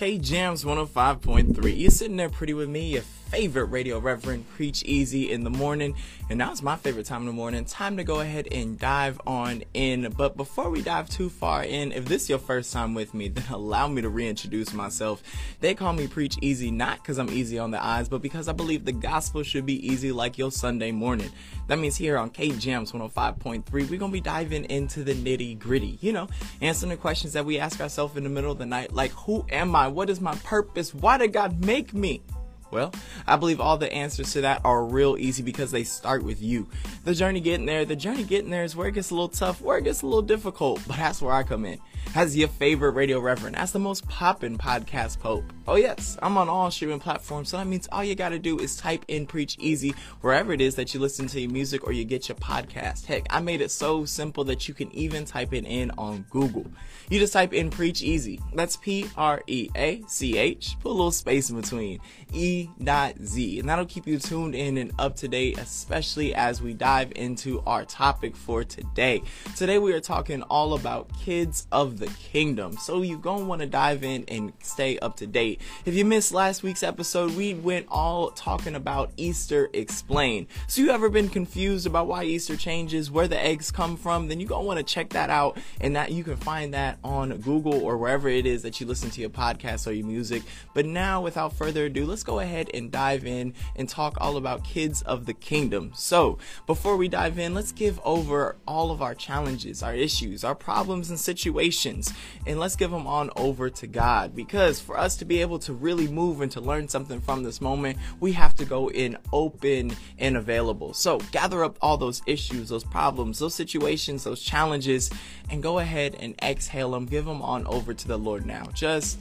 K Jams 105.3. You're sitting there pretty with me, favorite radio reverend, Preach Easy in the morning. And now it's my favorite time in the morning. Time to go ahead and dive on in. But before we dive too far in, if this is your first time with me, then allow me to reintroduce myself. They call me Preach Easy not because I'm easy on the eyes, but because I believe the gospel should be easy like your Sunday morning. That means here on K Jams 105.3, we're going to be diving into the nitty gritty, you know, answering the questions that we ask ourselves in the middle of the night, like, who am I? What is my purpose? Why did God make me? Well, I believe all the answers to that are real easy because they start with you. The journey getting there, the journey getting there is where it gets a little tough, where it gets a little difficult, but that's where I come in as your favorite radio reverend, as the most poppin' podcast pope. Oh yes, I'm on all streaming platforms, so that means all you gotta do is type in Preach Easy wherever it is that you listen to your music or you get your podcast. Heck, I made it so simple that you can even type it in on Google. You just type in Preach Easy. That's P R E A C H. Put a little space in between. E dot Z. And that'll keep you tuned in and up to date, especially as we dive into our topic for today. Today we are talking all about kids of the kingdom. So you're going to want to dive in and stay up to date. If you missed last week's episode, we went all talking about Easter explained. So you ever been confused about why Easter changes, where the eggs come from, then you're going to want to check that out and that you can find that on Google or wherever it is that you listen to your podcast or your music. But now without further ado, let's go ahead and dive in and talk all about kids of the kingdom. So before we dive in, let's give over all of our challenges, our issues, our problems and situations and let's give them on over to God because for us to be able to really move and to learn something from this moment, we have to go in open and available. So gather up all those issues, those problems, those situations, those challenges, and go ahead and exhale them, give them on over to the Lord now. Just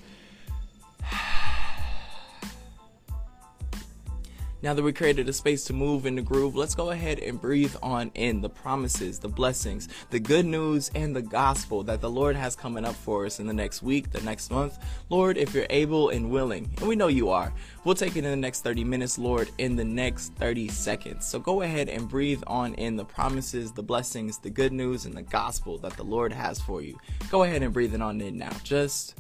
Now that we created a space to move in the groove, let's go ahead and breathe on in the promises, the blessings, the good news, and the gospel that the Lord has coming up for us in the next week, the next month. Lord, if you're able and willing, and we know you are, we'll take it in the next 30 minutes, Lord, in the next 30 seconds. So go ahead and breathe on in the promises, the blessings, the good news, and the gospel that the Lord has for you. Go ahead and breathe it on in now. Just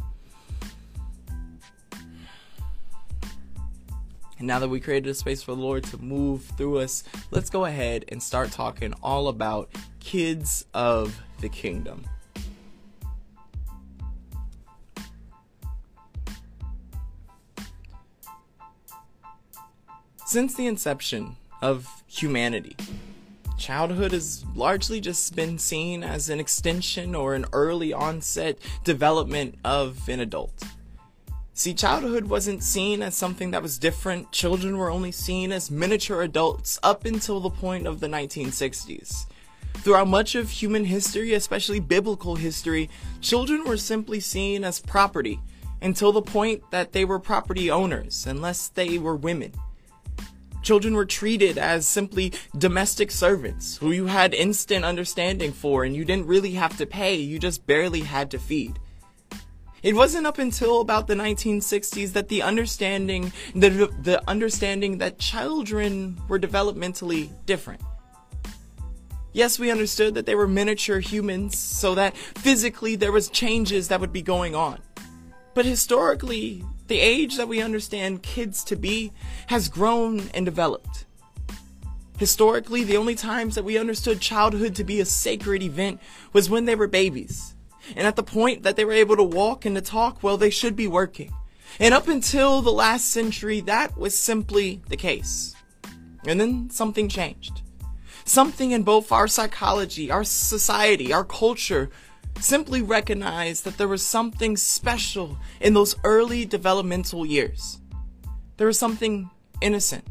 And now that we created a space for the Lord to move through us, let's go ahead and start talking all about kids of the kingdom. Since the inception of humanity, childhood has largely just been seen as an extension or an early onset development of an adult. See, childhood wasn't seen as something that was different. Children were only seen as miniature adults up until the point of the 1960s. Throughout much of human history, especially biblical history, children were simply seen as property until the point that they were property owners, unless they were women. Children were treated as simply domestic servants who you had instant understanding for and you didn't really have to pay, you just barely had to feed. It wasn't up until about the 1960s that the understanding the, the understanding that children were developmentally different. Yes, we understood that they were miniature humans, so that physically there was changes that would be going on. But historically, the age that we understand kids to be has grown and developed. Historically, the only times that we understood childhood to be a sacred event was when they were babies and at the point that they were able to walk and to talk, well, they should be working. And up until the last century, that was simply the case. And then something changed. Something in both our psychology, our society, our culture simply recognized that there was something special in those early developmental years. There was something innocent,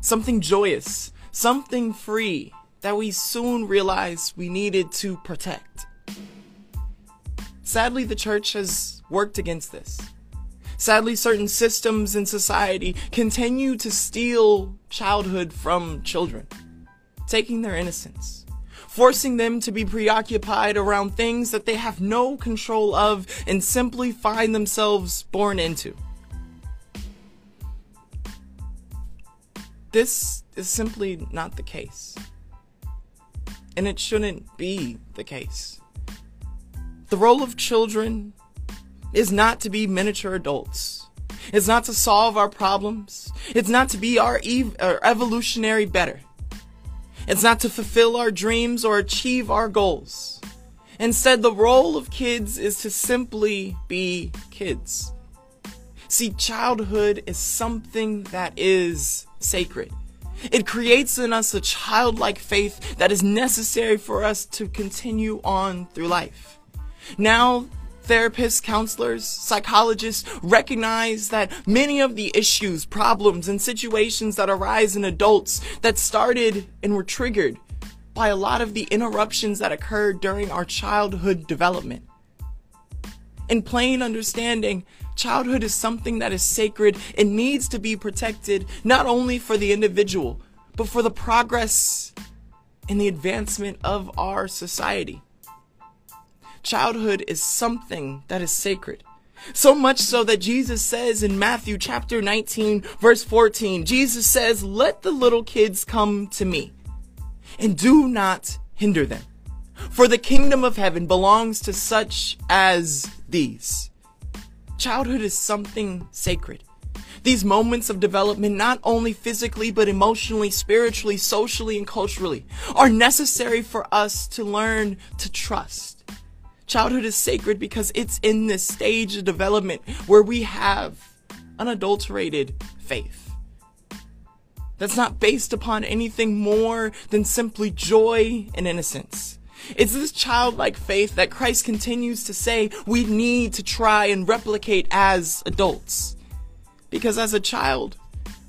something joyous, something free that we soon realized we needed to protect. Sadly, the church has worked against this. Sadly, certain systems in society continue to steal childhood from children, taking their innocence, forcing them to be preoccupied around things that they have no control of and simply find themselves born into. This is simply not the case. And it shouldn't be the case. The role of children is not to be miniature adults. It's not to solve our problems. It's not to be our, ev- our evolutionary better. It's not to fulfill our dreams or achieve our goals. Instead, the role of kids is to simply be kids. See, childhood is something that is sacred. It creates in us a childlike faith that is necessary for us to continue on through life. Now, therapists, counselors, psychologists recognize that many of the issues, problems, and situations that arise in adults that started and were triggered by a lot of the interruptions that occurred during our childhood development. In plain understanding, childhood is something that is sacred and needs to be protected not only for the individual, but for the progress and the advancement of our society. Childhood is something that is sacred. So much so that Jesus says in Matthew chapter 19, verse 14, Jesus says, Let the little kids come to me and do not hinder them. For the kingdom of heaven belongs to such as these. Childhood is something sacred. These moments of development, not only physically, but emotionally, spiritually, socially, and culturally, are necessary for us to learn to trust. Childhood is sacred because it's in this stage of development where we have unadulterated faith that's not based upon anything more than simply joy and innocence. It's this childlike faith that Christ continues to say we need to try and replicate as adults. Because as a child,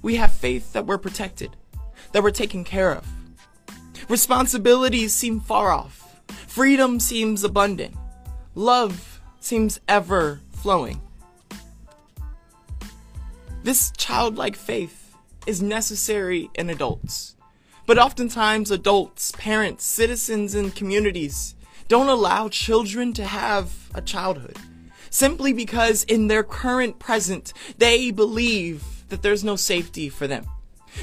we have faith that we're protected, that we're taken care of. Responsibilities seem far off. Freedom seems abundant. Love seems ever flowing. This childlike faith is necessary in adults. But oftentimes, adults, parents, citizens, and communities don't allow children to have a childhood simply because in their current present, they believe that there's no safety for them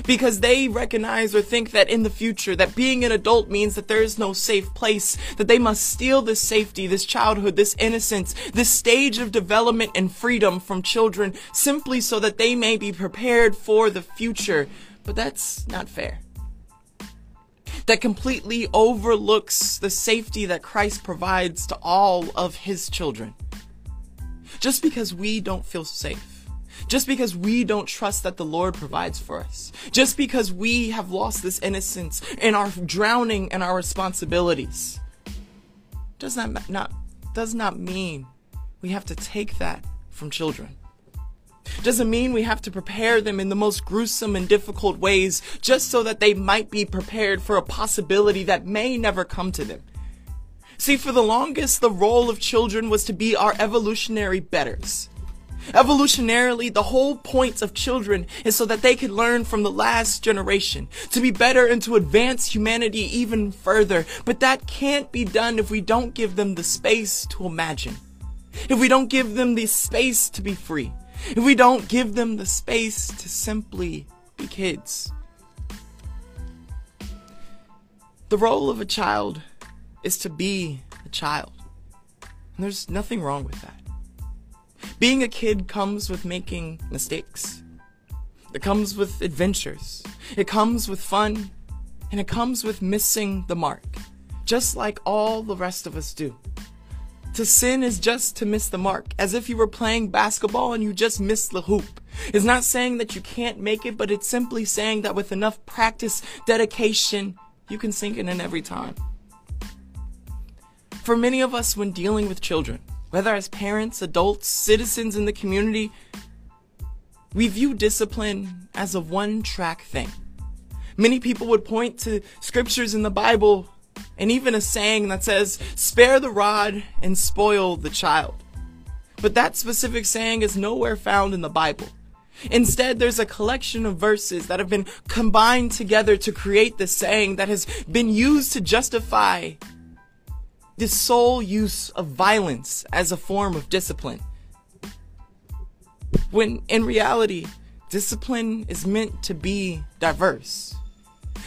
because they recognize or think that in the future that being an adult means that there is no safe place that they must steal this safety this childhood this innocence this stage of development and freedom from children simply so that they may be prepared for the future. But that's not fair. That completely overlooks the safety that Christ provides to all of his children. Just because we don't feel safe just because we don't trust that the Lord provides for us. Just because we have lost this innocence and are drowning in our responsibilities. Does not, not, does not mean we have to take that from children. Doesn't mean we have to prepare them in the most gruesome and difficult ways just so that they might be prepared for a possibility that may never come to them. See, for the longest, the role of children was to be our evolutionary betters. Evolutionarily, the whole point of children is so that they can learn from the last generation, to be better and to advance humanity even further. But that can't be done if we don't give them the space to imagine. If we don't give them the space to be free. If we don't give them the space to simply be kids. The role of a child is to be a child. And there's nothing wrong with that. Being a kid comes with making mistakes. It comes with adventures. It comes with fun. And it comes with missing the mark. Just like all the rest of us do. To sin is just to miss the mark, as if you were playing basketball and you just missed the hoop. It's not saying that you can't make it, but it's simply saying that with enough practice, dedication, you can sink it in every time. For many of us, when dealing with children, whether as parents, adults, citizens in the community, we view discipline as a one track thing. Many people would point to scriptures in the Bible and even a saying that says, spare the rod and spoil the child. But that specific saying is nowhere found in the Bible. Instead, there's a collection of verses that have been combined together to create the saying that has been used to justify the sole use of violence as a form of discipline. When in reality, discipline is meant to be diverse.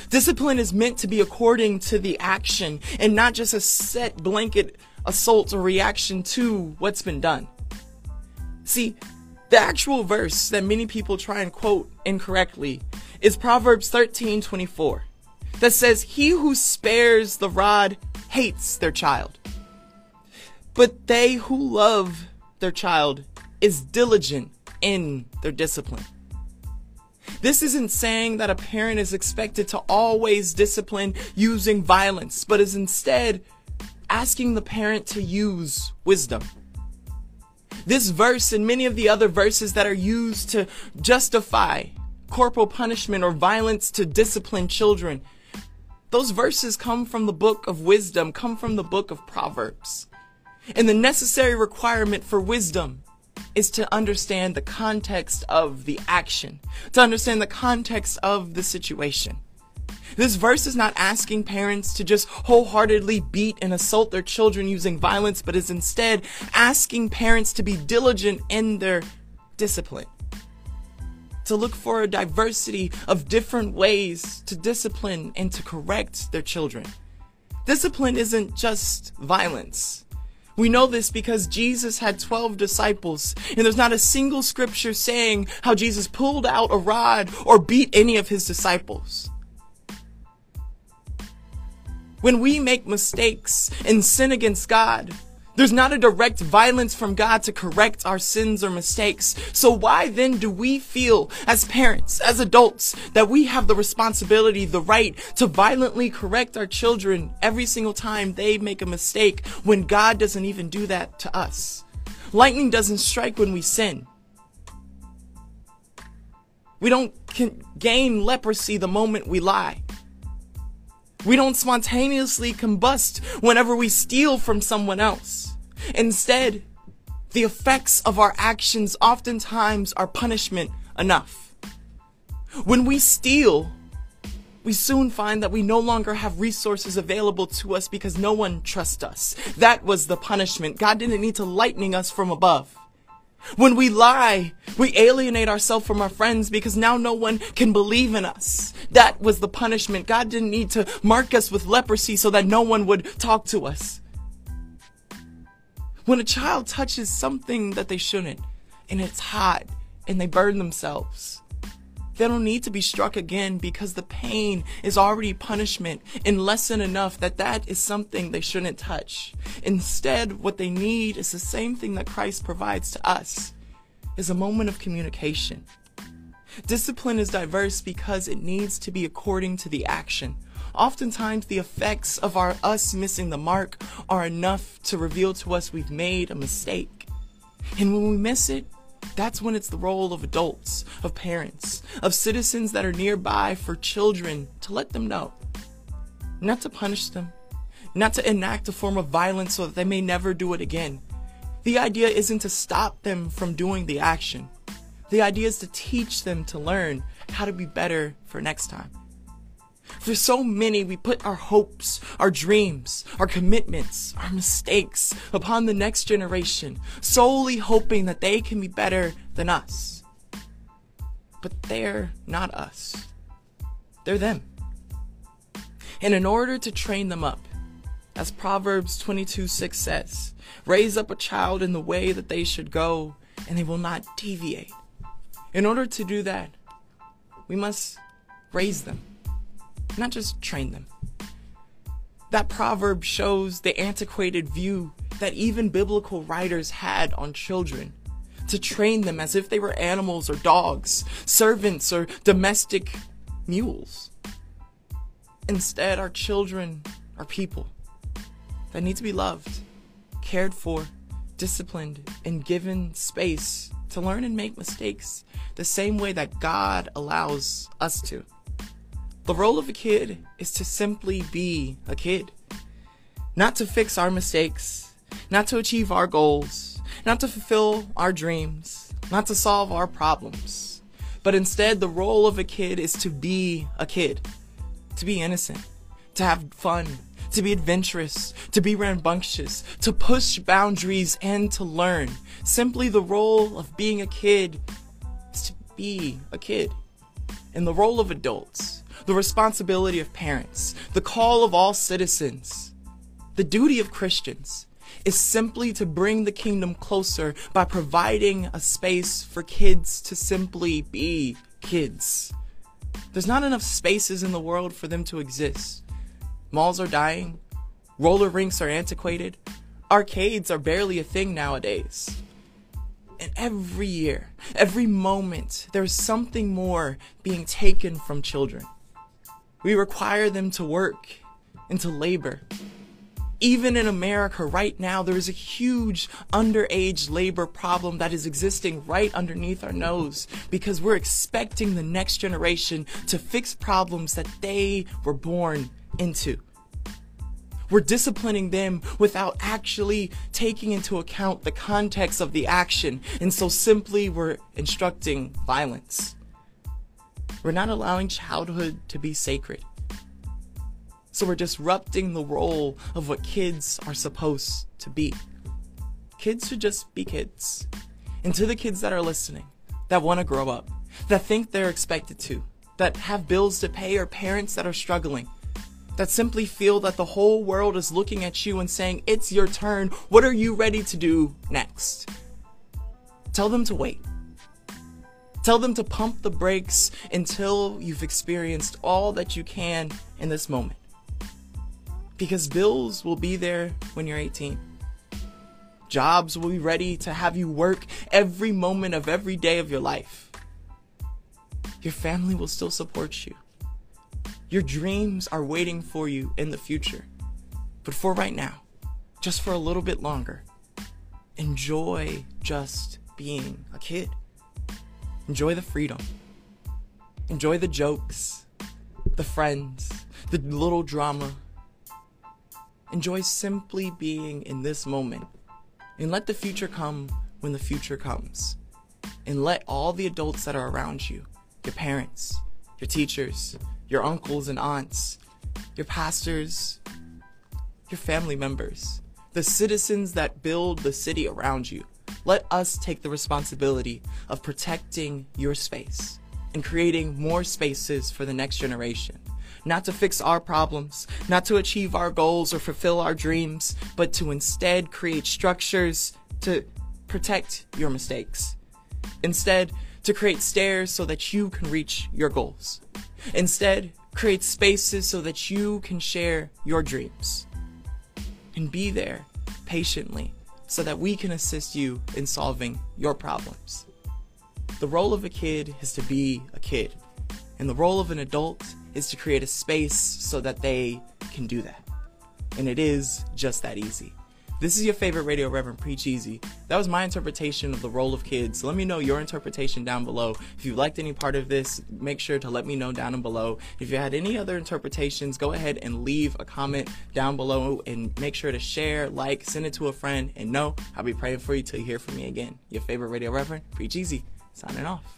Discipline is meant to be according to the action and not just a set blanket assault or reaction to what's been done. See, the actual verse that many people try and quote incorrectly is Proverbs 13:24 that says, "He who spares the rod hates their child, but they who love their child is diligent in their discipline." This isn't saying that a parent is expected to always discipline using violence, but is instead asking the parent to use wisdom. This verse and many of the other verses that are used to justify corporal punishment or violence to discipline children, those verses come from the book of wisdom, come from the book of Proverbs. And the necessary requirement for wisdom is to understand the context of the action, to understand the context of the situation. This verse is not asking parents to just wholeheartedly beat and assault their children using violence, but is instead asking parents to be diligent in their discipline. To look for a diversity of different ways to discipline and to correct their children. Discipline isn't just violence. We know this because Jesus had 12 disciples, and there's not a single scripture saying how Jesus pulled out a rod or beat any of his disciples. When we make mistakes and sin against God, there's not a direct violence from God to correct our sins or mistakes. So why then do we feel as parents, as adults, that we have the responsibility, the right to violently correct our children every single time they make a mistake when God doesn't even do that to us? Lightning doesn't strike when we sin. We don't gain leprosy the moment we lie. We don't spontaneously combust whenever we steal from someone else. Instead, the effects of our actions oftentimes are punishment enough. When we steal, we soon find that we no longer have resources available to us because no one trusts us. That was the punishment. God didn't need to lightning us from above. When we lie, we alienate ourselves from our friends because now no one can believe in us. That was the punishment. God didn't need to mark us with leprosy so that no one would talk to us. When a child touches something that they shouldn't, and it's hot, and they burn themselves, they don't need to be struck again because the pain is already punishment and lesson enough that that is something they shouldn't touch. Instead, what they need is the same thing that Christ provides to us is a moment of communication. Discipline is diverse because it needs to be according to the action. Oftentimes the effects of our us missing the mark are enough to reveal to us we've made a mistake. And when we miss it, that's when it's the role of adults, of parents, of citizens that are nearby for children to let them know. Not to punish them, not to enact a form of violence so that they may never do it again. The idea isn't to stop them from doing the action. The idea is to teach them to learn how to be better for next time. For so many, we put our hopes, our dreams, our commitments, our mistakes upon the next generation, solely hoping that they can be better than us. But they're not us. They're them. And in order to train them up, as Proverbs 22 6 says, raise up a child in the way that they should go, and they will not deviate. In order to do that, we must raise them not just train them. That proverb shows the antiquated view that even biblical writers had on children to train them as if they were animals or dogs, servants or domestic mules. Instead, our children are people that need to be loved, cared for, disciplined, and given space to learn and make mistakes the same way that God allows us to. The role of a kid is to simply be a kid. Not to fix our mistakes, not to achieve our goals, not to fulfill our dreams, not to solve our problems. But instead, the role of a kid is to be a kid, to be innocent, to have fun, to be adventurous, to be rambunctious, to push boundaries, and to learn. Simply, the role of being a kid is to be a kid. And the role of adults the responsibility of parents, the call of all citizens, the duty of Christians is simply to bring the kingdom closer by providing a space for kids to simply be kids. There's not enough spaces in the world for them to exist. Malls are dying, roller rinks are antiquated, arcades are barely a thing nowadays. And every year, every moment, there's something more being taken from children. We require them to work and to labor. Even in America right now, there is a huge underage labor problem that is existing right underneath our nose because we're expecting the next generation to fix problems that they were born into. We're disciplining them without actually taking into account the context of the action, and so simply we're instructing violence. We're not allowing childhood to be sacred. So we're disrupting the role of what kids are supposed to be. Kids should just be kids. And to the kids that are listening, that want to grow up, that think they're expected to, that have bills to pay or parents that are struggling, that simply feel that the whole world is looking at you and saying, It's your turn. What are you ready to do next? Tell them to wait. Tell them to pump the brakes until you've experienced all that you can in this moment. Because bills will be there when you're 18. Jobs will be ready to have you work every moment of every day of your life. Your family will still support you. Your dreams are waiting for you in the future. But for right now, just for a little bit longer, enjoy just being a kid. Enjoy the freedom. Enjoy the jokes, the friends, the little drama. Enjoy simply being in this moment. And let the future come when the future comes. And let all the adults that are around you, your parents, your teachers, your uncles and aunts, your pastors, your family members, the citizens that build the city around you. Let us take the responsibility of protecting your space and creating more spaces for the next generation. Not to fix our problems, not to achieve our goals or fulfill our dreams, but to instead create structures to protect your mistakes. Instead, to create stairs so that you can reach your goals. Instead, create spaces so that you can share your dreams. And be there patiently so that we can assist you in solving your problems. The role of a kid is to be a kid, and the role of an adult is to create a space so that they can do that. And it is just that easy. This is your favorite radio reverend, Preach Easy. That was my interpretation of the role of kids. Let me know your interpretation down below. If you liked any part of this, make sure to let me know down below. If you had any other interpretations, go ahead and leave a comment down below and make sure to share, like, send it to a friend, and know I'll be praying for you till you hear from me again. Your favorite radio reverend, Preach Easy, signing off.